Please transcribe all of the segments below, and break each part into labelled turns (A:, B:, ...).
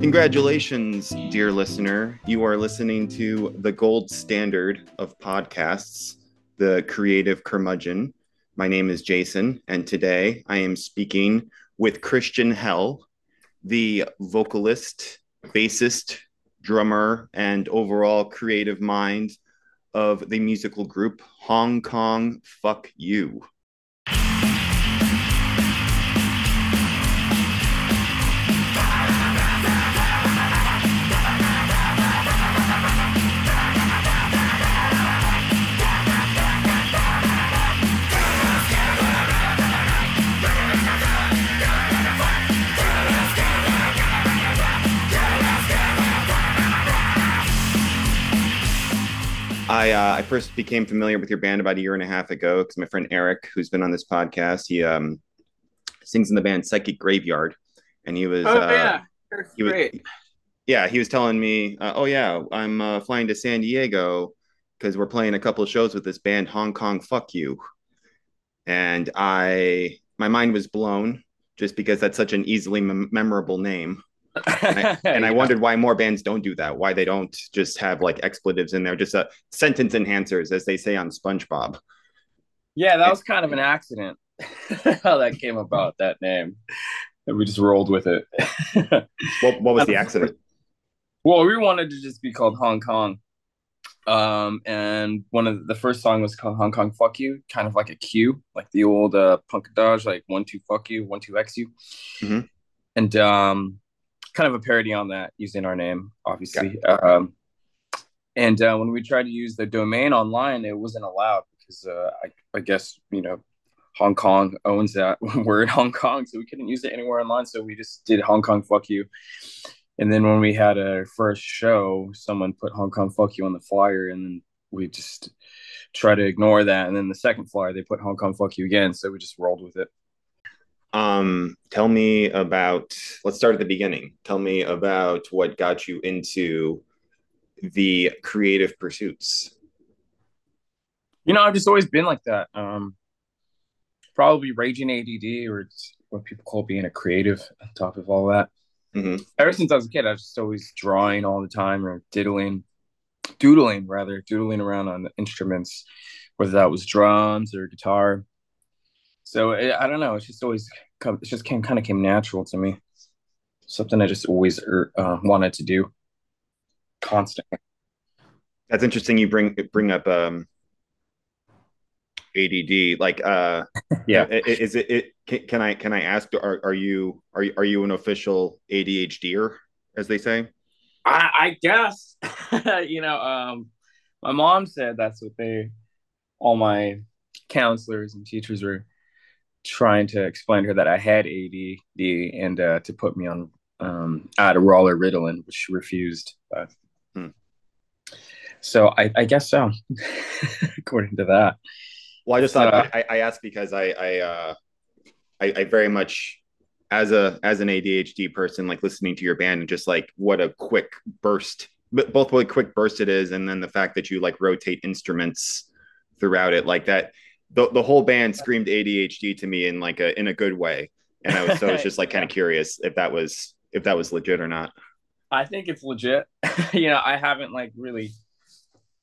A: Congratulations, dear listener. You are listening to the gold standard of podcasts, the Creative Curmudgeon. My name is Jason, and today I am speaking with Christian Hell, the vocalist, bassist, drummer, and overall creative mind of the musical group Hong Kong Fuck You. I uh, I first became familiar with your band about a year and a half ago because my friend Eric, who's been on this podcast, he um, sings in the band Psychic Graveyard, and he was
B: oh
A: uh,
B: yeah,
A: he was
B: great.
A: yeah he was telling me uh, oh yeah I'm uh, flying to San Diego because we're playing a couple of shows with this band Hong Kong Fuck You, and I my mind was blown just because that's such an easily mem- memorable name. And I, and I wondered why more bands don't do that. Why they don't just have like expletives in there, just uh, sentence enhancers, as they say on SpongeBob.
B: Yeah, that was kind of an accident how that came about that name, and we just rolled with it.
A: What, what was the accident?
B: well, we wanted to just be called Hong Kong, um, and one of the first song was called Hong Kong Fuck You, kind of like a Q, like the old uh, punk dodge, like one two fuck you, one two x you,
A: Mhm.
B: and um, kind of a parody on that using our name, obviously. Um, and uh, when we tried to use the domain online, it wasn't allowed because uh, I, I guess you know Hong Kong owns that word Hong Kong, so we couldn't use it anywhere online. So we just did Hong Kong fuck you. And then when we had our first show, someone put Hong Kong fuck you on the flyer, and we just try to ignore that. And then the second flyer, they put Hong Kong fuck you again, so we just rolled with it.
A: Um, tell me about. Let's start at the beginning. Tell me about what got you into the creative pursuits.
B: You know, I've just always been like that. Um, probably raging ADD, or it's what people call being a creative. On top of all that,
A: Mhm.
B: ever since I was a kid, I was just always drawing all the time or diddling, doodling rather, doodling around on instruments, whether that was drums or guitar. So it, I don't know. It's just always come. It just came kind of came natural to me. Something I just always er, uh, wanted to do, constantly.
A: That's interesting. You bring bring up um, ADD. Like, uh,
B: Yeah.
A: i- i- is it? it can, can I can I ask? Are are you are you, are you an official ADHDer, as they say?
B: I, I guess you know. Um, my mom said that's what they, all my counselors and teachers were trying to explain to her that I had ADD and uh, to put me on um, Adderall or Ritalin, which she refused. But
A: Hmm.
B: so I, I guess so, according to that.
A: Well, I just thought
B: Uh,
A: I, I asked because I I, uh, I I very much as a as an ADHD person like listening to your band and just like what a quick burst, but both what a quick burst it is, and then the fact that you like rotate instruments throughout it like that. The the whole band screamed ADHD to me in like a in a good way, and I was so I was just like kind of curious if that was if that was legit or not.
B: I think it's legit. you know, I haven't like really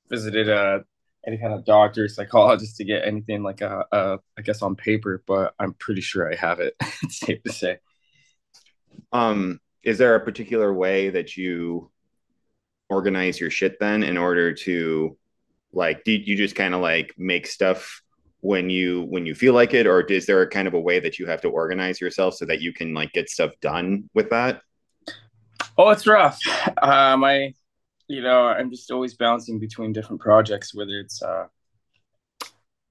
B: visited a any kind of doctor, or psychologist to get anything like a, uh guess on paper, but I'm pretty sure I have it. it's safe to say.
A: Um, is there a particular way that you organize your shit then in order to like do you just kind of like make stuff when you when you feel like it or is there a kind of a way that you have to organize yourself so that you can like get stuff done with that
B: Oh, it's rough. Um, I, you know, I'm just always bouncing between different projects, whether it's uh,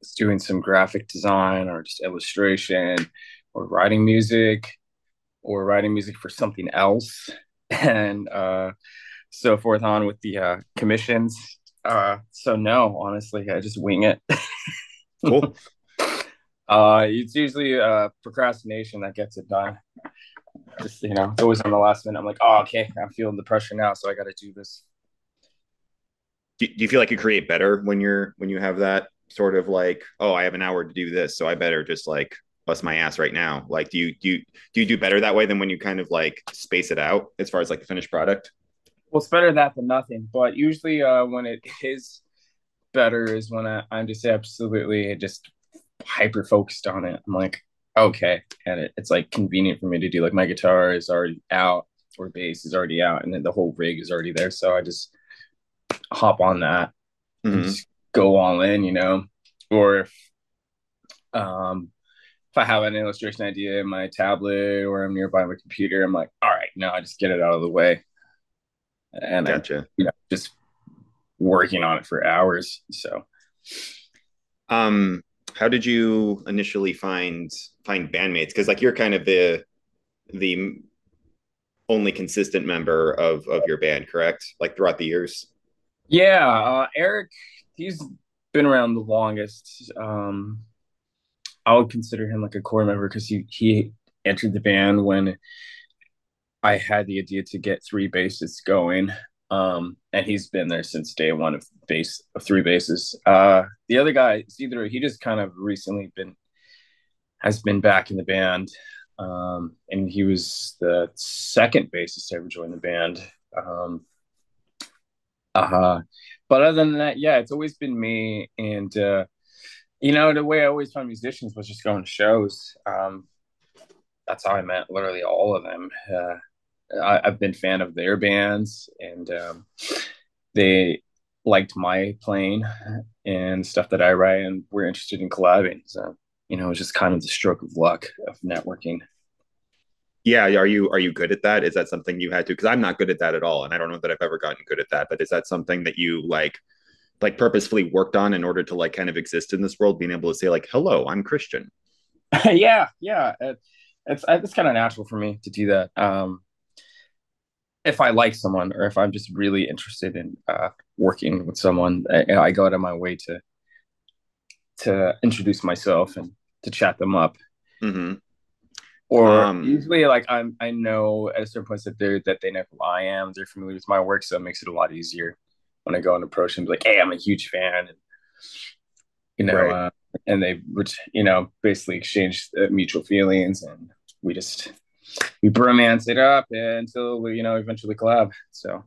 B: it's doing some graphic design or just illustration or writing music or writing music for something else and uh, so forth on with the uh, commissions. Uh, so no, honestly, I just wing it.
A: cool
B: Uh, it's usually uh, procrastination that gets it done. Just you know, it's always on the last minute. I'm like, oh, okay, I'm feeling the pressure now, so I got to do this.
A: do, do you feel like you create better when you're when you have that sort of like oh i have an hour to do this so i better just like bust my ass right now. Like, do you do you, do you do better that way than when you kind of like space it out as far as like the finished product?
B: Well, it's better that than nothing. But usually, uh, when it is better, is when I, I'm just absolutely just hyper focused on it. I'm like, okay, and it, it's like convenient for me to do. Like my guitar is already out, or bass is already out, and then the whole rig is already there. So I just hop on that, mm-hmm. just go all in, you know. Or if um if I have an illustration idea in my tablet or I'm nearby my computer, I'm like, all right, now I just get it out of the way. And gotcha. I, you know, just working on it for hours. So
A: um how did you initially find find bandmates? Because like you're kind of the the only consistent member of of your band, correct? Like throughout the years.
B: Yeah, uh, Eric, he's been around the longest. Um, I would consider him like a core member because he he entered the band when I had the idea to get three basses going. Um, and he's been there since day one of base of three basses. Uh, the other guy, either he just kind of recently been has been back in the band, um, and he was the second bassist to ever join the band. Um, uh-huh. but other than that, yeah, it's always been me. And uh, you know, the way I always found musicians was just going to shows. Um, that's how I met literally all of them. Uh, I, have been fan of their bands, and um, they liked my playing and stuff that I write, and were interested in collabing. So you know, it was just kind of the stroke of luck of networking.
A: Yeah, are you are you good at that? Is that something you had to? Because I'm not good at that at all, and I don't know that I've ever gotten good at that. But is that something that you like? like purposefully worked on in order to like kind of exist in this world being able to say like hello i'm christian
B: yeah yeah it, it's it's kind of natural for me to do that um if I like someone or if I'm just really interested in uh, working with someone, I, I, go out of my way to to introduce myself and to chat them up. Mm-hmm. Or um, usually, like I'm, I know at a certain point that they that they know who I am. They're familiar with my work, so it makes it a lot easier when I go and approach them. Be Like, hey, I'm a huge fan, and you know, right. uh, and they, you know, basically exchange mutual feelings, and we just we bromance it up until we, you know, eventually collab. So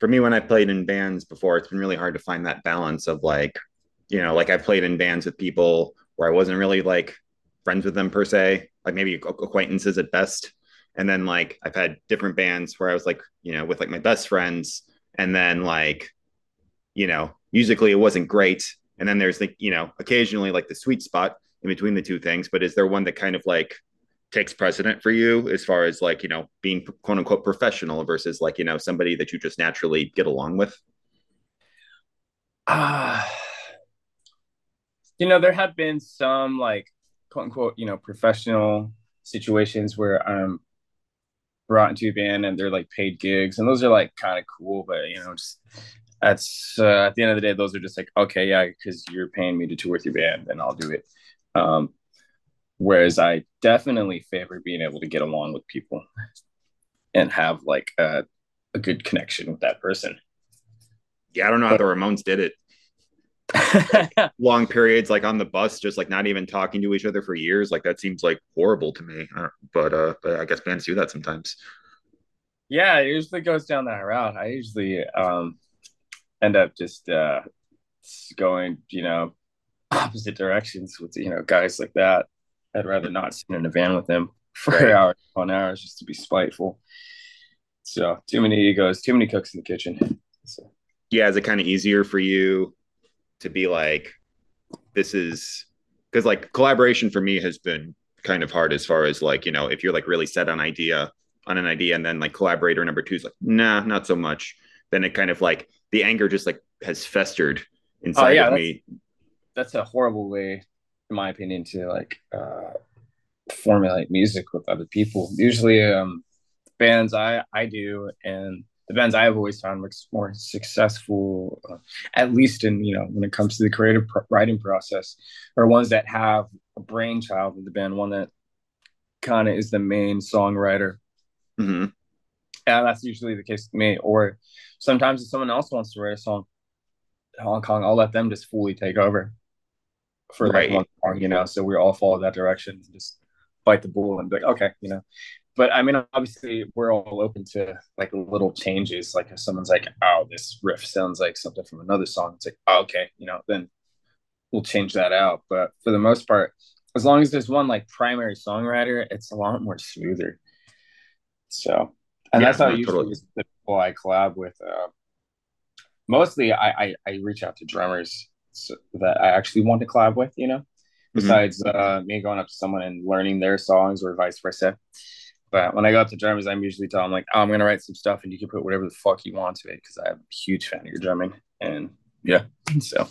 A: for me, when I played in bands before, it's been really hard to find that balance of like, you know, like I played in bands with people where I wasn't really like friends with them per se, like maybe acquaintances at best. And then like I've had different bands where I was like, you know, with like my best friends, and then like, you know, musically it wasn't great. And then there's like, you know, occasionally like the sweet spot in between the two things. But is there one that kind of like takes precedent for you as far as like you know being quote unquote professional versus like you know somebody that you just naturally get along with?
B: Uh you know there have been some like quote unquote you know professional situations where i'm brought into a band and they're like paid gigs and those are like kind of cool but you know just that's uh, at the end of the day those are just like okay yeah because you're paying me to tour with your band and i'll do it. Um Whereas I definitely favor being able to get along with people and have like a, a good connection with that person.
A: Yeah, I don't know how the Ramones did it. long periods like on the bus just like not even talking to each other for years. Like that seems like horrible to me. But uh but i guess bands do that sometimes.
B: Yeah it usually goes down that route. I usually um end up just uh going you know opposite directions with you know guys like that I'd rather not sit in a van with them for right. hours on hours just to be spiteful. So too many egos, too many cooks in the kitchen. So.
A: Yeah, is it kind of easier for you to be like, this is because like collaboration for me has been kind of hard as far as like you know if you're like really set on idea on an idea and then like collaborator number two is like nah not so much then it kind of like the anger just like has festered inside oh, yeah, of me
B: that's a horrible way in my opinion, to like uh, formulate music with other people. Usually, um, bands I I do and the bands I've always found more successful, uh, at least in you know when it comes to the creative pr- writing process, are ones that have a brainchild of the band, one that kind of is the main songwriter. Mm-hmm. And that's usually the case with me. Or sometimes if someone else wants to write a song, Hong Kong, I'll let them just fully take over for like right. one song, you know. So we all follow that direction, and just bite the bull and be like, okay, you know. But I mean, obviously, we're all open to like little changes. Like if someone's like, "Oh, this riff sounds like something from another song," it's like, oh, "Okay, you know," then we'll change that out. But for the most part, as long as there's one like primary songwriter, it's a lot more smoother. So, and yeah, that's how usually totally. the people I collab with. Uh, mostly, I, I, I reach out to drummers that I actually want to collab with. You know, mm-hmm. besides uh, me going up to someone and learning their songs or vice versa. But when I go up to drummers, I'm usually telling them like, oh, I'm gonna write some stuff and you can put whatever the fuck you want to it because I'm a huge fan of your drumming. And yeah, so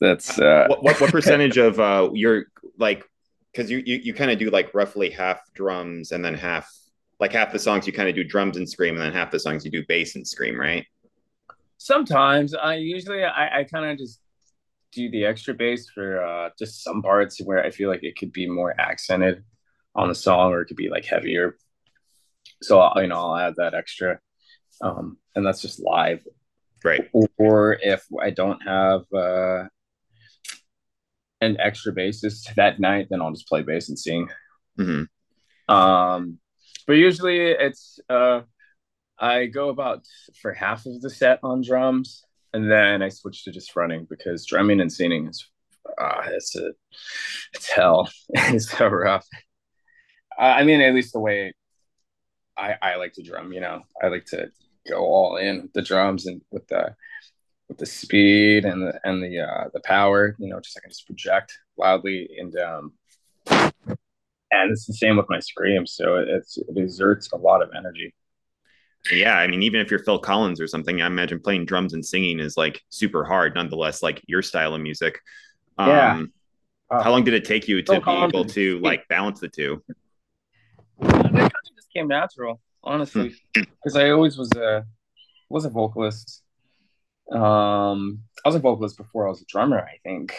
B: that's uh
A: what, what, what percentage of uh your like because you you, you kind of do like roughly half drums and then half like half the songs you kind of do drums and scream and then half the songs you do bass and scream, right?
B: Sometimes I usually I, I kind of just do the extra bass for uh just some parts where I feel like it could be more accented on the song or it could be like heavier. So I'll, you know, I'll add that extra. Um, and that's just live.
A: Right.
B: Or if I don't have uh, an extra bassist that night, then I'll just play bass and sing. Mm-hmm. Um, but usually it's uh, I go about for half of the set on drums, and then I switch to just running because drumming and singing is uh, it's a it's hell. it's so rough. I mean, at least the way I, I like to drum, you know, I like to go all in with the drums and with the with the speed and the and the uh, the power, you know, just I can just project loudly and um and it's the same with my scream, so it's it exerts a lot of energy.
A: Yeah, I mean, even if you're Phil Collins or something, I imagine playing drums and singing is like super hard. Nonetheless, like your style of music. Um, yeah. Uh, how long did it take you to Phil be Collins able to like balance the two?
B: It kind of just came natural, honestly, because I always was a was a vocalist. Um, I was a vocalist before I was a drummer. I think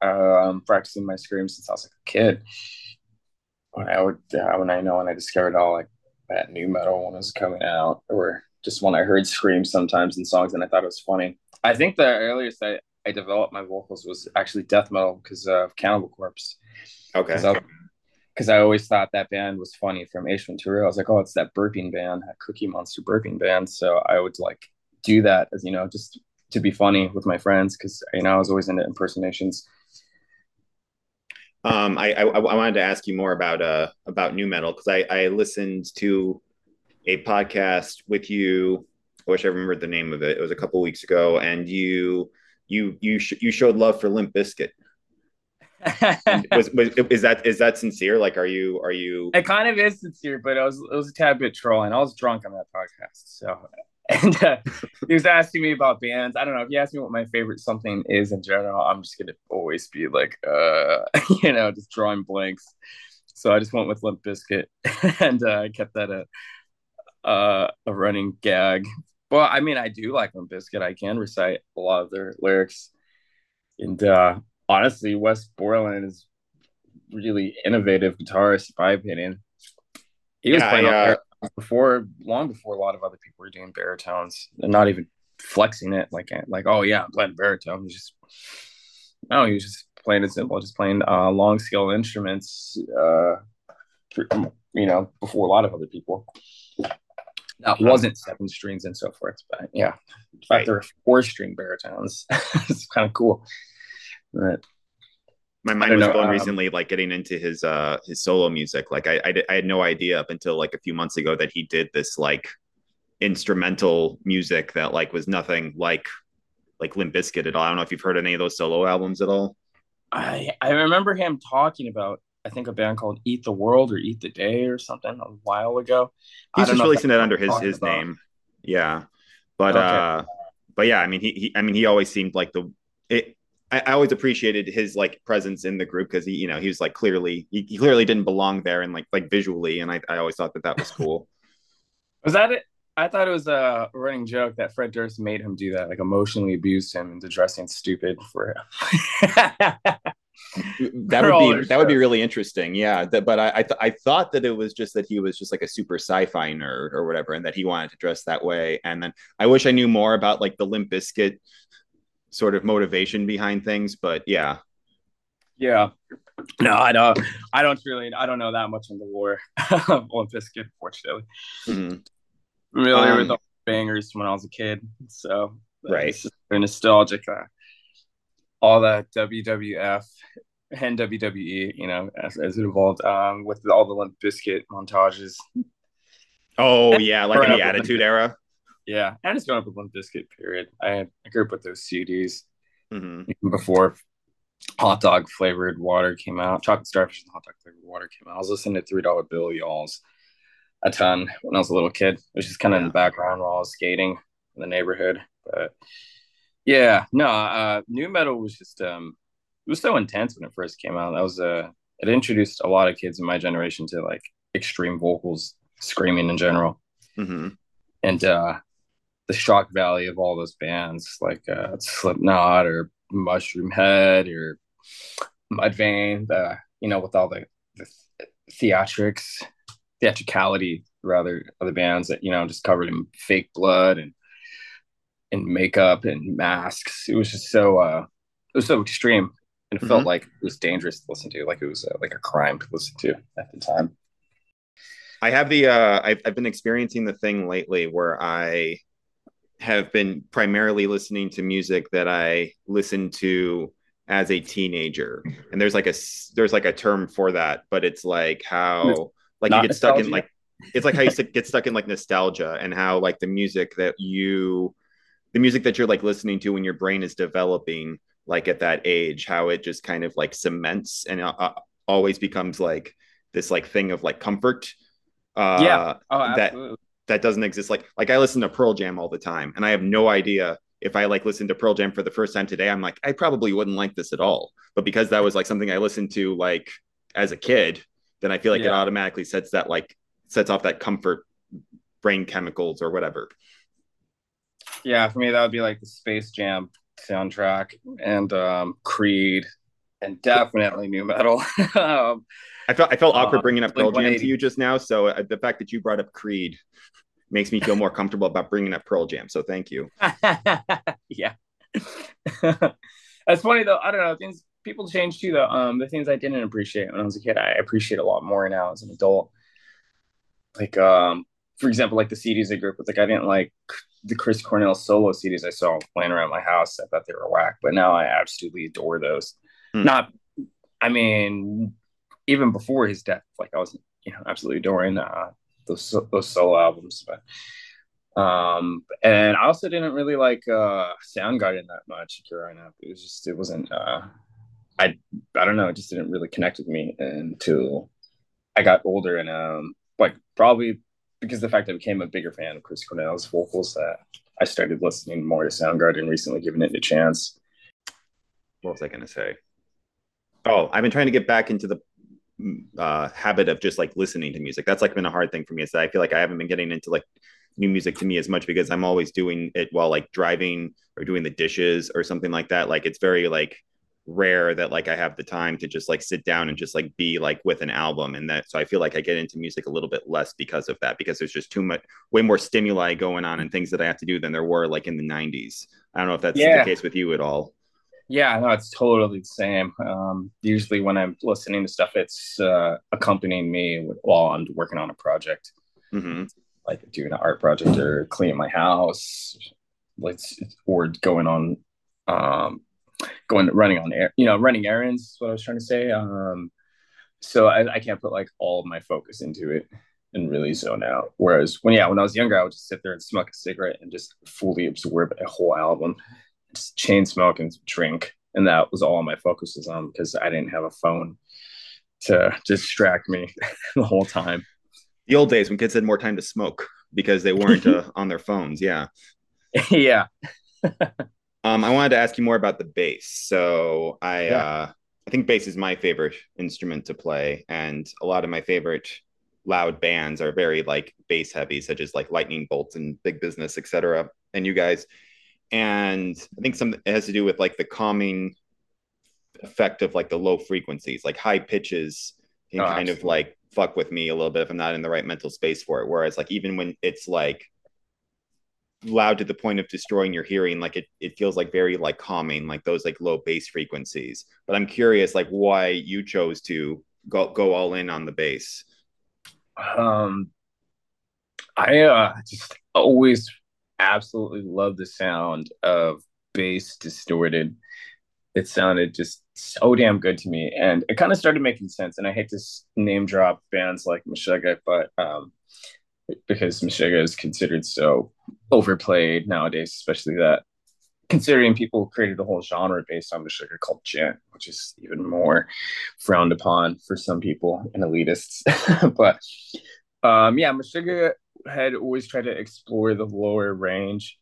B: um, practicing my screams since I was like a kid. When I would, uh, when I know when I discovered all like that nu metal it was coming out, or just when I heard screams sometimes in songs and I thought it was funny. I think the earliest I, I developed my vocals was actually death metal because of Cannibal Corpse.
A: Okay
B: because I always thought that band was funny from Ace Ventura. I was like, oh, it's that burping band, that Cookie Monster burping band. So I would like do that as you know, just to be funny with my friends because you know I was always into impersonations.
A: Um, I, I, I wanted to ask you more about uh about nu metal because I I listened to a podcast with you. I wish I remembered the name of it. It was a couple weeks ago, and you you you sh- you showed love for Limp Bizkit was, was, is that is that sincere? Like, are you are you?
B: It kind of is sincere, but it was it was a tad bit trolling. I was drunk on that podcast, so and uh, he was asking me about bands. I don't know if you ask me what my favorite something is in general, I'm just gonna always be like, uh, you know, just drawing blanks. So I just went with Limp Bizkit, and uh, I kept that a uh, a running gag. Well, I mean, I do like Limp Bizkit. I can recite a lot of their lyrics, and uh, honestly, Wes Borland is really innovative guitarist, in my opinion. He was yeah, playing uh, before, long before a lot of other people were doing baritones and not even flexing it like like oh yeah, I'm playing baritone. He's just no, he was just playing it simple, just playing uh, long scale instruments. Uh, you know, before a lot of other people. That wasn't seven strings and so forth, but yeah, in fact, right. there are four string baritones. it's kind of cool. Right.
A: My mind was know, blown um, recently, like getting into his uh his solo music. Like I, I I had no idea up until like a few months ago that he did this like instrumental music that like was nothing like like Limp Bizkit at all. I don't know if you've heard any of those solo albums at all.
B: I I remember him talking about I think a band called Eat the World or Eat the Day or something a while ago.
A: He's just releasing it under his his about. name. Yeah. But okay. uh but yeah, I mean he, he I mean he always seemed like the it I, I always appreciated his like presence in the group because he, you know, he was like clearly he, he, clearly didn't belong there and like like visually, and I, I always thought that that was cool.
B: was that it? I thought it was a running joke that Fred Durst made him do that, like emotionally abused him into dressing stupid for him.
A: that would be that would be really interesting yeah that, but i I, th- I thought that it was just that he was just like a super sci-fi nerd or whatever and that he wanted to dress that way and then i wish i knew more about like the limp bizkit sort of motivation behind things. But yeah.
B: Yeah. No, I don't. I don't really. I don't know that much on the war on Bizkit, fortunately. Mm-hmm. Familiar um, with all the bangers when I was a kid, so
A: right.
B: It's nostalgic. Uh, all that WWF and WWE, you know, as, as it evolved, um, with all the Limp Bizkit montages.
A: Oh yeah, like in the Attitude Era.
B: Yeah, I just growing up with Limp Bizkit. Period. I I grew up with those CDs mm-hmm. before hot dog flavored water came out. Chocolate starfish and hot dog flavored water came out. I was listening to Three Dollar Bill Y'alls a ton when I was a little kid, which is kind of yeah. in the background while I was skating in the neighborhood. But yeah, no, uh, nu metal was just um, it was so intense when it first came out. That was uh, it introduced a lot of kids in my generation to like extreme vocals, screaming in general, mm-hmm. and uh, the shock value of all those bands like uh, Slipknot or Mushroomhead or Mudvayne, the you know, with all the, the theatrics, theatricality rather of the bands that you know just covered in fake blood and and makeup and masks. It was just so uh, it was so extreme, and it mm-hmm. felt like it was dangerous to listen to, like it was uh, like a crime to listen to at the time.
A: I have the uh, I've, I've been experiencing the thing lately where I have been primarily listening to music that I listened to as a teenager. And there's like a there's like a term for that, but it's like how like you get nostalgia. stuck in like it's like how you get stuck in like nostalgia and how like the music that you the music that you're like listening to when your brain is developing like at that age how it just kind of like cements and uh, uh always becomes like this like thing of like comfort
B: uh yeah
A: oh, that that doesn't exist. Like like I listen to Pearl Jam all the time, and I have no idea if I like listen to Pearl Jam for the first time today. I'm like I probably wouldn't like this at all, but because that was like something I listened to like as a kid, then I feel like yeah. it automatically sets that like sets off that comfort brain chemicals or whatever.
B: Yeah, for me that would be like the Space Jam soundtrack and um, Creed and definitely nu metal. um,
A: I felt I felt awkward uh, bringing up Pearl Jam to you just now. So uh, the fact that you brought up Creed makes me feel more comfortable about bringing up Pearl Jam. So thank you.
B: yeah, that's funny though. I don't know things people change too though. Um, the things I didn't appreciate when I was a kid, I appreciate a lot more now as an adult. Like um, for example, like the CDs I grew up with. Like I didn't like the Chris Cornell solo CDs I saw playing around my house. I thought they were whack, but now I absolutely adore those. Hmm. Not, I mean, even before his death, like I was, you know, absolutely adoring uh, those those solo albums. But um, and I also didn't really like uh, Soundgarden that much growing up. It was just it wasn't. Uh, I I don't know. It just didn't really connect with me until I got older and um, like probably because the fact I became a bigger fan of Chris Cornell's vocals that I started listening more to Soundgarden recently, giving it a chance.
A: What was I going to say? Oh, I've been trying to get back into the uh, habit of just like listening to music. That's like been a hard thing for me. Is that I feel like I haven't been getting into like new music to me as much because I'm always doing it while like driving or doing the dishes or something like that. Like it's very like rare that like I have the time to just like sit down and just like be like with an album and that so I feel like I get into music a little bit less because of that because there's just too much way more stimuli going on and things that I have to do than there were like in the 90s. I don't know if that's yeah. the case with you at all.
B: Yeah, no, it's totally the same. Um, usually, when I'm listening to stuff, it's uh, accompanying me while I'm working on a project, mm-hmm. like doing an art project or cleaning my house, like or going on, um, going running on air, you know, running errands. Is what I was trying to say. Um, so I, I can't put like all of my focus into it and really zone out. Whereas when yeah, when I was younger, I would just sit there and smoke a cigarette and just fully absorb a whole album chain smoke and drink, and that was all my focus was on because I didn't have a phone to distract me the whole time.
A: The old days when kids had more time to smoke because they weren't uh, on their phones. Yeah.
B: yeah.
A: um, I wanted to ask you more about the bass. So I, yeah. uh, I think bass is my favorite instrument to play, and a lot of my favorite loud bands are very like bass heavy, such as like Lightning Bolts and Big Business, etc. And you guys, and I think some it has to do with like the calming effect of like the low frequencies, like high pitches can oh, kind absolutely. of like fuck with me a little bit if I'm not in the right mental space for it. Whereas like even when it's like loud to the point of destroying your hearing like it, it feels like very like calming like those like low bass frequencies but i'm curious like why you chose to go go all in on the bass
B: um i uh just always absolutely love the sound of bass distorted it sounded just so damn good to me and it kind of started making sense and i hate to name drop bands like Meshuggah, but um because Meshuggah is considered so overplayed nowadays, especially that considering people created a whole genre based on Meshuggah called djent, which is even more frowned upon for some people and elitists. but um, yeah, Meshuggah had always tried to explore the lower range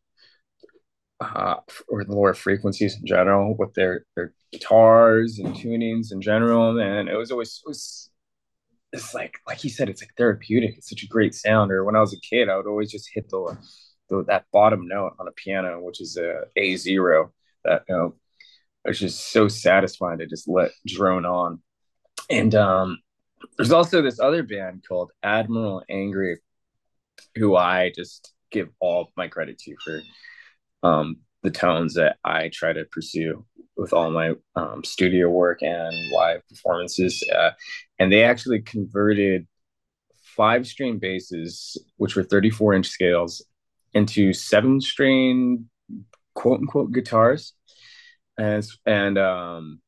B: uh, or the lower frequencies in general with their their guitars and tunings in general, and it was always it was it's like like he said, it's like therapeutic. It's such a great sound. Or when I was a kid, I would always just hit the, the that bottom note on a piano, which is a A zero. That you know, it's just so satisfying to just let drone on. And um, there's also this other band called Admiral Angry, who I just give all my credit to for um, the tones that I try to pursue with all my um, studio work and live performances. Uh, and they actually converted five string basses, which were 34 inch scales, into seven string quote unquote guitars. And, and um,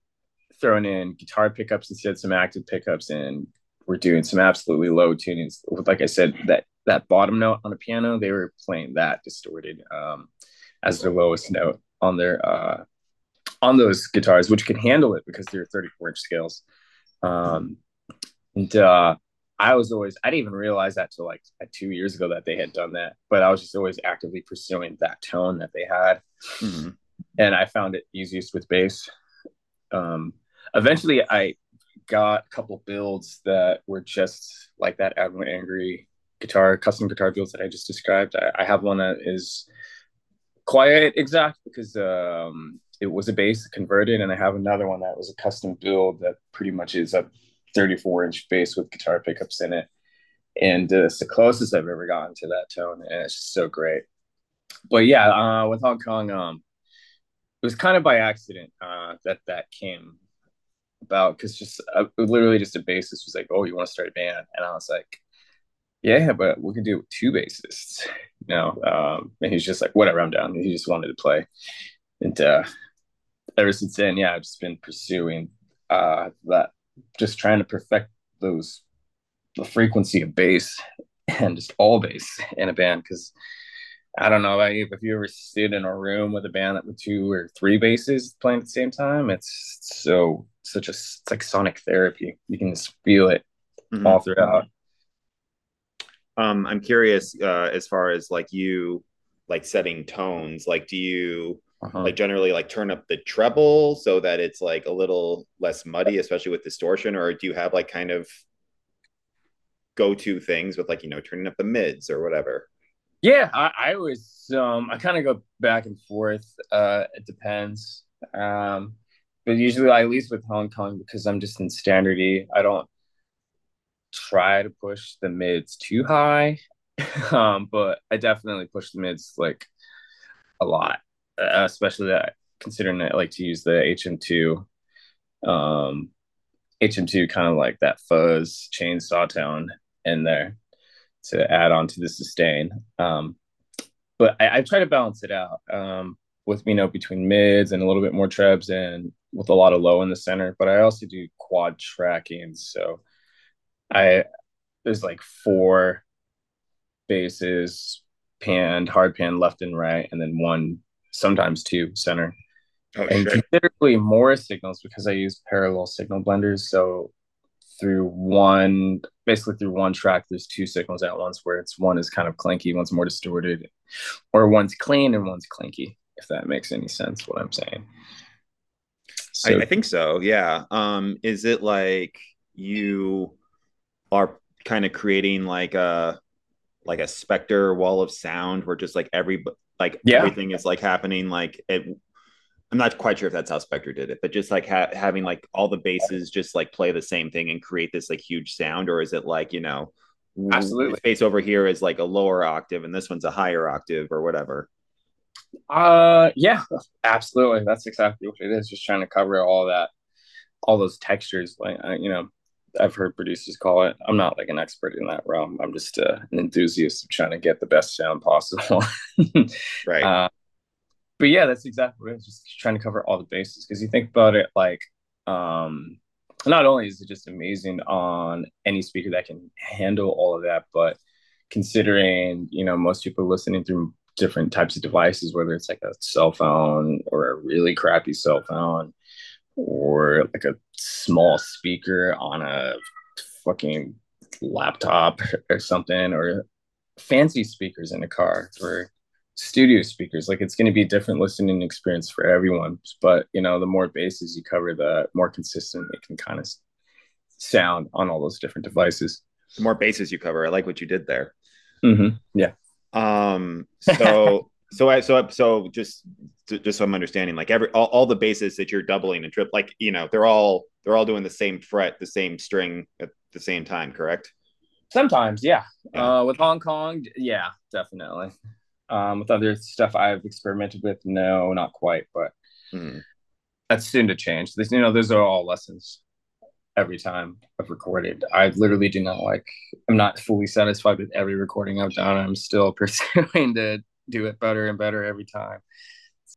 B: throwing in guitar pickups instead, some active pickups, and we're doing some absolutely low tunings. Like I said, that that bottom note on a piano, they were playing that distorted um, as their lowest note on their uh, on those guitars, which can handle it because they're 34 inch scales. Um, and uh, I was always, I didn't even realize that till like two years ago that they had done that, but I was just always actively pursuing that tone that they had. Mm-hmm. And I found it easiest with bass. Um, eventually, I got a couple builds that were just like that Admiral Angry guitar, custom guitar builds that I just described. I, I have one that is quiet exact because um, it was a bass converted, and I have another one that was a custom build that pretty much is a 34 inch bass with guitar pickups in it. And uh, it's the closest I've ever gotten to that tone, and it's just so great. But yeah, uh, with Hong Kong, um, it was kind of by accident uh, that that came about because just uh, literally just a bassist was like, "Oh, you want to start a band?" And I was like, "Yeah, but we can do it with two bassists." You know, um, and he's just like, "Whatever, I'm down." he just wanted to play, and uh, ever since then, yeah, I've just been pursuing uh, that, just trying to perfect those the frequency of bass and just all bass in a band because I don't know about you, but if you ever sit in a room with a band that with two or three basses playing at the same time, it's so such a it's like sonic therapy. You can just feel it mm-hmm. all throughout.
A: Um, I'm curious uh, as far as like you like setting tones. Like, do you uh-huh. like generally like turn up the treble so that it's like a little less muddy especially with distortion or do you have like kind of go-to things with like you know turning up the mids or whatever
B: yeah i, I always um i kind of go back and forth uh it depends um but usually at least with hong kong because i'm just in standard e i don't try to push the mids too high um but i definitely push the mids like a lot uh, especially that considering I like to use the HM2, um, HM2 kind of like that fuzz chainsaw tone in there to add on to the sustain. Um, but I, I try to balance it out um, with you know between mids and a little bit more trebs and with a lot of low in the center. But I also do quad tracking, so I there's like four basses panned, hard pan left and right, and then one sometimes two center. Oh, and shit. considerably more signals because I use parallel signal blenders. So through one, basically through one track, there's two signals at once where it's one is kind of clanky, one's more distorted, or one's clean and one's clanky, if that makes any sense, what I'm saying.
A: So, I, I think so. Yeah. Um, is it like you are kind of creating like a like a Spector wall of sound where just like every like yeah. everything is like happening like it i'm not quite sure if that's how Spector did it but just like ha- having like all the basses just like play the same thing and create this like huge sound or is it like you know
B: Absolutely.
A: Space over here is like a lower octave, and this one's a higher octave, or whatever.
B: Uh, yeah, absolutely. That's exactly what it is. Just trying to cover all that, all those textures. Like, you know, I've heard producers call it. I'm not like an expert in that realm. I'm just uh, an enthusiast of trying to get the best sound possible.
A: right.
B: Uh, but yeah, that's exactly what it is. Just trying to cover all the bases because you think about it, like, um, not only is it just amazing on any speaker that can handle all of that, but considering you know most people listening through different types of devices, whether it's like a cell phone or a really crappy cell phone or like a small speaker on a fucking laptop or something or fancy speakers in a car or studio speakers. Like it's going to be a different listening experience for everyone but you know the more bases you cover the more consistent it can kind of sound on all those different devices.
A: The more bases you cover. I like what you did there.
B: Mm-hmm. yeah.
A: Um so so I so so just just so I'm understanding, like every all, all the basses that you're doubling and trip, like you know, they're all they're all doing the same fret, the same string at the same time, correct?
B: Sometimes, yeah. yeah. Uh, with Hong Kong, yeah, definitely. Um, with other stuff I've experimented with, no, not quite, but mm. that's soon to change. This, you know, those are all lessons every time I've recorded. I literally do not like. I'm not fully satisfied with every recording I've done. I'm still pursuing to do it better and better every time.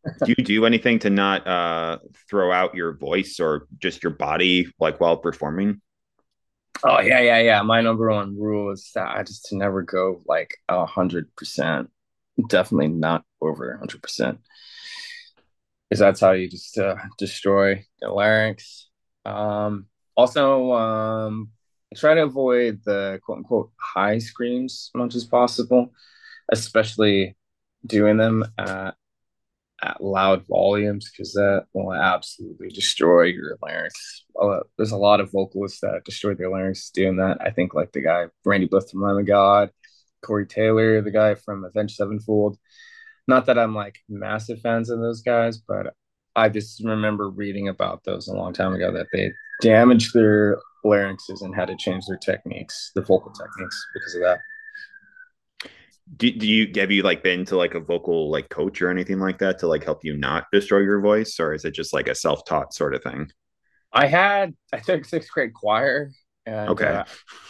A: do you do anything to not uh, throw out your voice or just your body like while performing?
B: Oh yeah, yeah, yeah. My number one rule is that I just to never go like a hundred percent. Definitely not over a hundred percent. Because that's how you just uh, destroy the larynx. Um, also, um, try to avoid the quote unquote high screams as much as possible, especially doing them at, at loud volumes because that will absolutely destroy your larynx. There's a lot of vocalists that destroy their larynx doing that. I think like the guy Randy Blythe from oh Lamb of God, Corey Taylor, the guy from Avenged Sevenfold. Not that I'm like massive fans of those guys, but I just remember reading about those a long time ago that they damaged their larynxes and had to change their techniques, the vocal techniques, because of that
A: do, do you have you like been to like a vocal like coach or anything like that to like help you not destroy your voice? Or is it just like a self-taught sort of thing?
B: I had i took sixth grade choir and
A: okay. uh,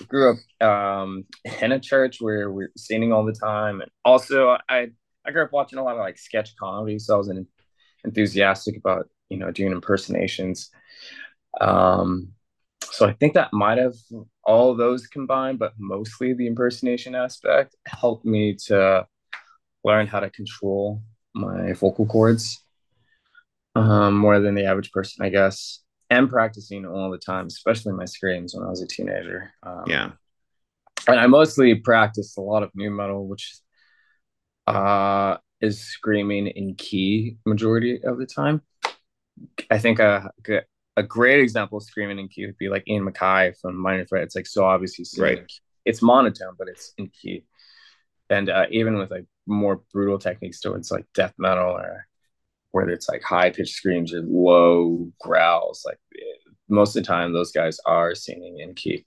B: grew up um in a church where we are singing all the time. And also i i grew up watching a lot of like sketch comedy so i was an, enthusiastic about you know doing impersonations. Um so I think that might have all those combined, but mostly the impersonation aspect helped me to learn how to control my vocal cords um, more than the average person, I guess. And practicing all the time, especially my screams when I was a teenager.
A: Um, yeah.
B: And I mostly practiced a lot of nu metal, which uh, is screaming in key majority of the time. I think a, a great example of screaming in key would be like Ian MacKaye from Minor Threat. It's like so obviously
A: right.
B: It's monotone, but it's in key. And uh, even with like more brutal techniques towards like death metal or whether it's like high pitched screams or low growls, like most of the time those guys are singing in key.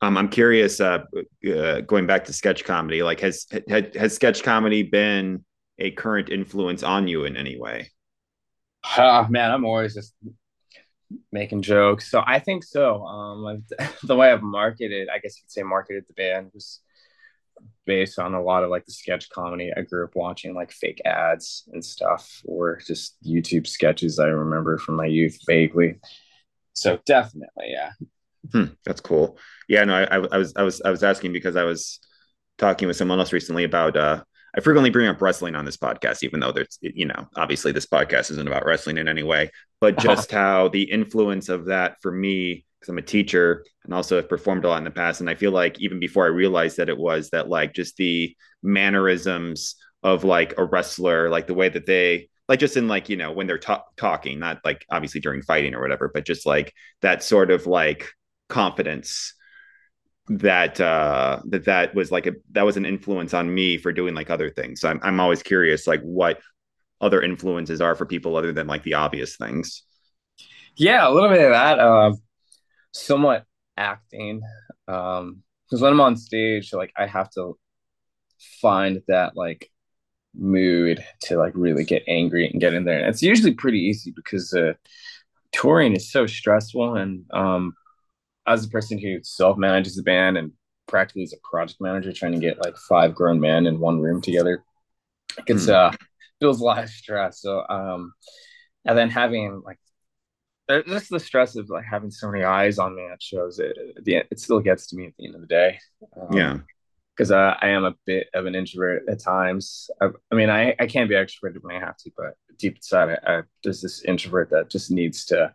A: Um, I'm curious. Uh, uh, going back to sketch comedy, like has, has has sketch comedy been a current influence on you in any way?
B: Oh, man, I'm always just making jokes. So I think so. Um, the way I've marketed, I guess you could say marketed the band was based on a lot of like the sketch comedy. I grew up watching like fake ads and stuff or just YouTube sketches I remember from my youth vaguely. So definitely, yeah.
A: Hmm, that's cool. Yeah, no, I, I was I was I was asking because I was talking with someone else recently about uh I frequently bring up wrestling on this podcast, even though there's, you know, obviously this podcast isn't about wrestling in any way, but uh-huh. just how the influence of that for me, because I'm a teacher and also have performed a lot in the past. And I feel like even before I realized that it was that, like, just the mannerisms of like a wrestler, like the way that they, like, just in like, you know, when they're talking, not like obviously during fighting or whatever, but just like that sort of like confidence that uh that that was like a that was an influence on me for doing like other things so I'm, I'm always curious like what other influences are for people other than like the obvious things
B: yeah a little bit of that uh, somewhat acting um because when I'm on stage, like I have to find that like mood to like really get angry and get in there. And it's usually pretty easy because uh, touring is so stressful. And um, as a person who self manages the band and practically is a project manager, trying to get like five grown men in one room together, it's mm. uh feels a lot of stress. So um, and then having like just the stress of like having so many eyes on me at shows it it, it still gets to me at the end of the day
A: um, yeah
B: because uh, I am a bit of an introvert at times. I, I, mean, I, I can be extroverted when I have to, but deep inside, I, I, there's this introvert that just needs to,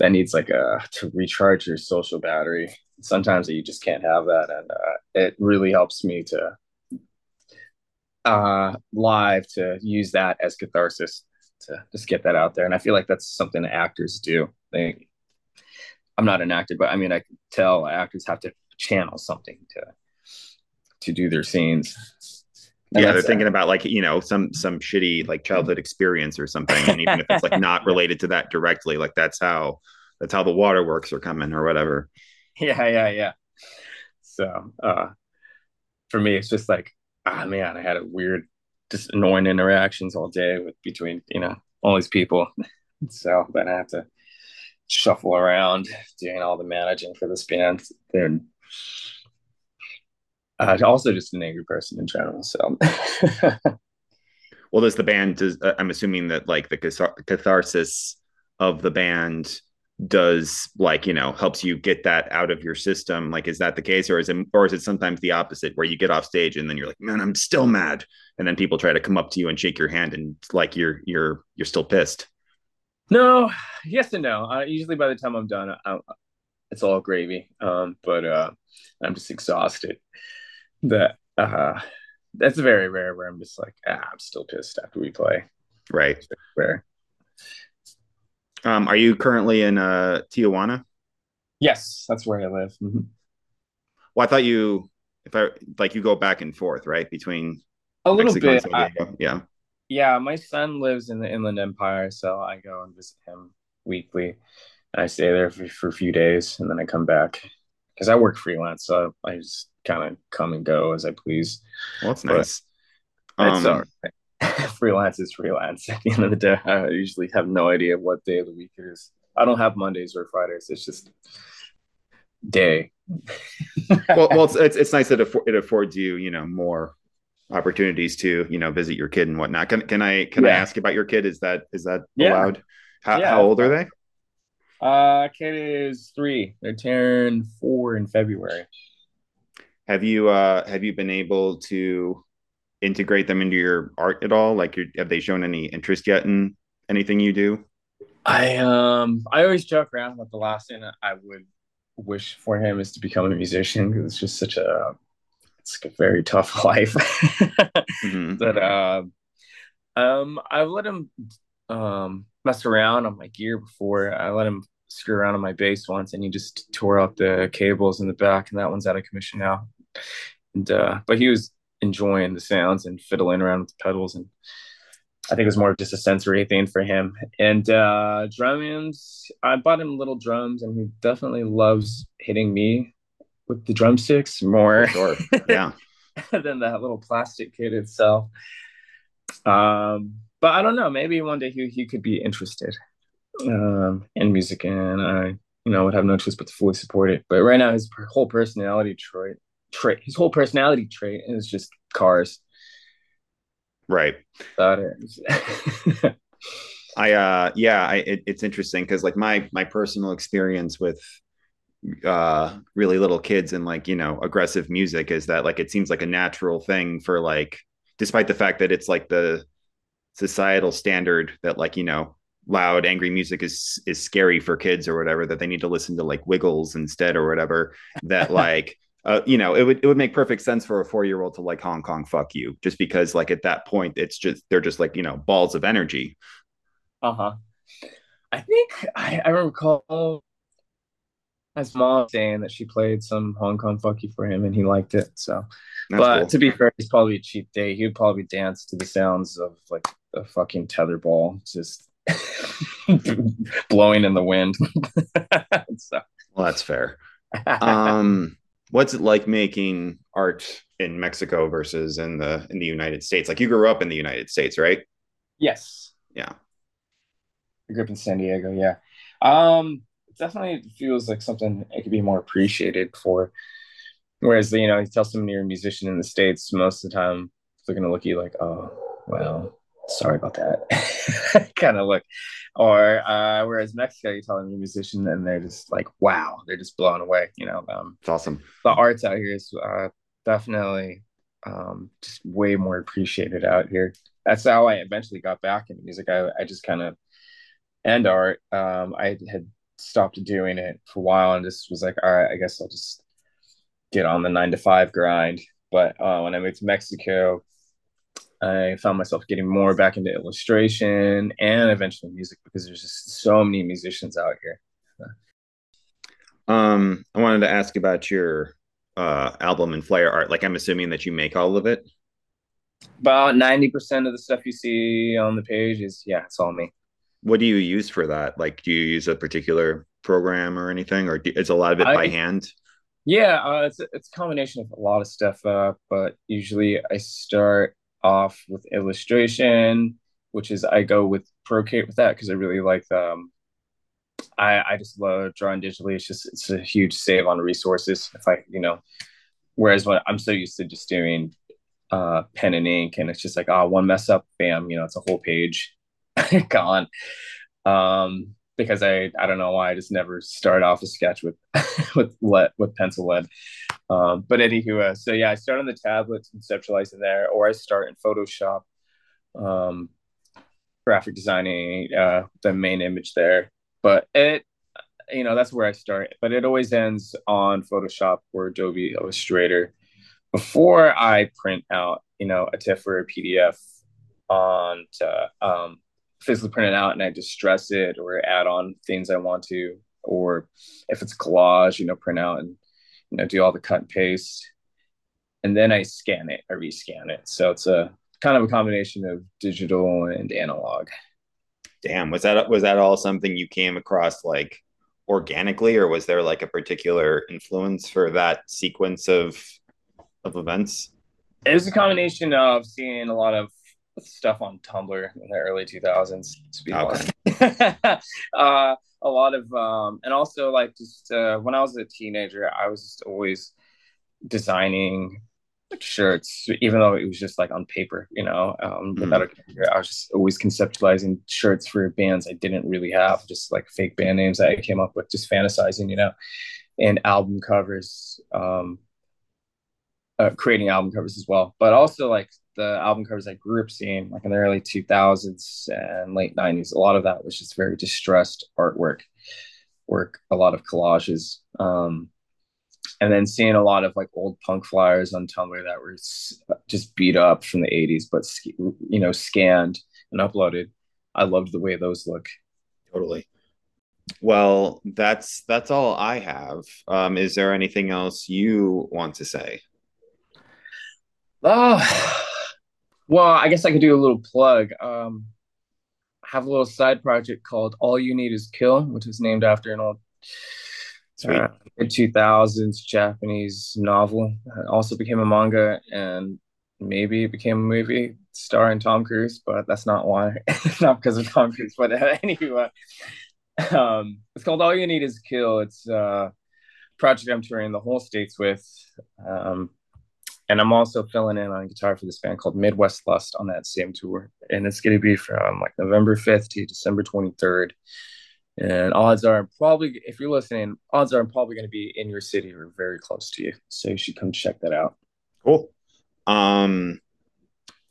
B: that needs like a to recharge your social battery. Sometimes you just can't have that, and uh, it really helps me to uh live to use that as catharsis to just get that out there. And I feel like that's something actors do. They, I'm not an actor, but I mean, I can tell actors have to channel something to to do their scenes.
A: Yeah, they're thinking uh, about like you know some some shitty like childhood experience or something, and even if it's like not related to that directly, like that's how that's how the waterworks are coming or whatever.
B: Yeah, yeah, yeah. So uh, for me, it's just like, ah, oh, man, I had a weird, just annoying interactions all day with between you know all these people. so then I have to shuffle around doing all the managing for this band. They're uh, also just an angry person in general. So,
A: well, does the band? Does uh, I'm assuming that like the catharsis of the band does like you know helps you get that out of your system like is that the case or is it or is it sometimes the opposite where you get off stage and then you're like man i'm still mad and then people try to come up to you and shake your hand and like you're you're you're still pissed
B: no yes and no uh, usually by the time i'm done I, it's all gravy um but uh i'm just exhausted that uh that's very rare where I'm just like, ah, I'm still pissed after we play.
A: Right. Rare. Um, are you currently in uh Tijuana?
B: Yes, that's where I live. Mm-hmm.
A: Well, I thought you if I like you go back and forth, right? Between
B: a little Mexico bit. I,
A: yeah.
B: Yeah, my son lives in the Inland Empire, so I go and visit him weekly. I stay there for, for a few days and then I come back because I work freelance, so I just kind of come and go as I please.
A: Well, that's nice.
B: But um, freelance is freelance. At the end of the day, I usually have no idea what day of the week it is. I don't have Mondays or Fridays. It's just day.
A: well, well, it's, it's, it's nice that it affords you, you know, more opportunities to, you know, visit your kid and whatnot. Can can I can yeah. I ask about your kid? Is that is that yeah. allowed? How, yeah. how old are they?
B: Uh, kid is three. They turn four in February.
A: Have you uh have you been able to integrate them into your art at all? Like, have they shown any interest yet in anything you do?
B: I um I always joke around that the last thing I would wish for him is to become a musician because it's just such a it's a very tough life. mm-hmm. But uh, um, I've let him um mess around on my gear before. I let him screw around on my bass once, and he just tore out the cables in the back, and that one's out of commission now and uh, but he was enjoying the sounds and fiddling around with the pedals and I think it was more of just a sensory thing for him. And uh drums, I bought him little drums and he definitely loves hitting me with the drumsticks more.
A: Sure. Yeah.
B: than that little plastic kit itself. Um, but I don't know, maybe one day he he could be interested um in music and I you know would have no choice but to fully support it. But right now his whole personality trait trait. His whole personality trait is just cars.
A: Right.
B: About it.
A: I uh yeah, I it, it's interesting because like my my personal experience with uh really little kids and like you know aggressive music is that like it seems like a natural thing for like despite the fact that it's like the societal standard that like you know loud angry music is is scary for kids or whatever that they need to listen to like wiggles instead or whatever that like uh, you know, it would it would make perfect sense for a four year old to like Hong Kong fuck you, just because like at that point it's just they're just like you know balls of energy.
B: Uh huh. I think I, I recall his mom saying that she played some Hong Kong fuck you for him and he liked it. So, That's but cool. to be fair, he's probably a cheap date. He would probably dance to the sounds of like a fucking tetherball just blowing in the wind.
A: so. Well, that's fair. um, what's it like making art in Mexico versus in the in the United States? Like you grew up in the United States, right?
B: Yes.
A: Yeah.
B: I grew up in San Diego. Yeah. Um, it definitely feels like something it could be more appreciated for. Whereas you know, you tell someone you're a musician in the states, most of the time they're gonna look at you like, oh, well, sorry about that kind of look. Or uh, whereas Mexico, you tell them you're a musician and they're just like, wow, they're just blown away. You know, um,
A: it's awesome.
B: The arts out here is uh, definitely um, just way more appreciated out here. That's how I eventually got back into music. I, I just kind of and art. Um, I had stopped doing it for a while and just was like, all right, I guess I'll just get on the nine to five grind. But uh, when I moved to Mexico, I found myself getting more back into illustration and eventually music because there's just so many musicians out here.
A: Um, I wanted to ask about your uh, album and flyer art. Like, I'm assuming that you make all of it.
B: About ninety percent of the stuff you see on the page is yeah, it's all me.
A: What do you use for that? Like, do you use a particular program or anything, or do, is a lot of it I, by hand?
B: Yeah, uh, it's a, it's a combination of a lot of stuff, uh, but usually I start off with illustration, which is I go with Procreate with that because I really like um I I just love drawing digitally. It's just it's a huge save on resources. If I you know, whereas when I'm so used to just doing uh pen and ink and it's just like oh one mess up, bam, you know it's a whole page gone. Um because I I don't know why I just never start off a sketch with with lead with pencil lead. Um, but anywho, uh, so yeah, I start on the tablet conceptualizing there, or I start in Photoshop, um, graphic designing uh, the main image there. But it, you know, that's where I start. But it always ends on Photoshop or Adobe Illustrator before I print out, you know, a TIFF or a PDF on to, um, physically print it out and I distress it or add on things I want to, or if it's collage, you know, print out and you know, do all the cut and paste, and then I scan it, I rescan it. So it's a kind of a combination of digital and analog.
A: Damn, was that was that all something you came across like organically, or was there like a particular influence for that sequence of of events?
B: It was a combination of seeing a lot of stuff on Tumblr in the early 2000s, to be okay. honest. uh, a lot of um and also like just uh, when I was a teenager, I was just always designing shirts, even though it was just like on paper, you know, um, mm. without a computer. I was just always conceptualizing shirts for bands I didn't really have, just like fake band names that I came up with, just fantasizing, you know, and album covers, um, uh, creating album covers as well. But also like the album covers I grew up seeing, like in the early 2000s and late 90s, a lot of that was just very distressed artwork, work, a lot of collages. Um, and then seeing a lot of like old punk flyers on Tumblr that were just beat up from the 80s, but you know, scanned and uploaded. I loved the way those look.
A: Totally. Well, that's that's all I have. Um, is there anything else you want to say?
B: Oh, well, I guess I could do a little plug. Um, I have a little side project called All You Need Is Kill, which is named after an old uh, 2000s Japanese novel. It also became a manga and maybe it became a movie starring Tom Cruise, but that's not why. not because of Tom Cruise, but anyway. Um, it's called All You Need Is Kill. It's a project I'm touring the whole states with. Um, and I'm also filling in on guitar for this band called Midwest Lust on that same tour. And it's going to be from like November 5th to December 23rd. And odds are probably, if you're listening, odds are I'm probably going to be in your city or very close to you. So you should come check that out.
A: Cool. Um,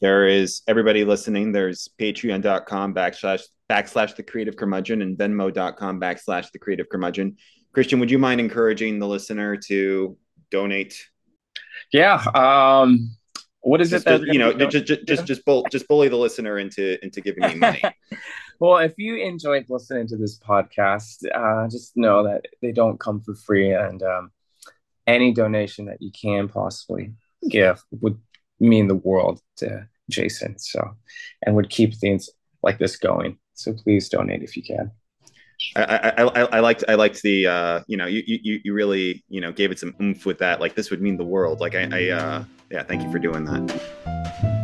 A: there is everybody listening. There's patreon.com backslash backslash the creative curmudgeon and venmo.com backslash the creative curmudgeon. Christian, would you mind encouraging the listener to donate
B: yeah. Um, what is
A: just,
B: it
A: that you know just just just just, bull, just bully the listener into into giving me money
B: well if you enjoyed listening to this podcast uh, just know that they don't come for free and um, any donation that you can possibly give would mean the world to jason so and would keep things like this going so please donate if you can
A: I, I, I, I liked I liked the uh, you know you, you you really you know gave it some oomph with that like this would mean the world like I, I uh, yeah thank you for doing that.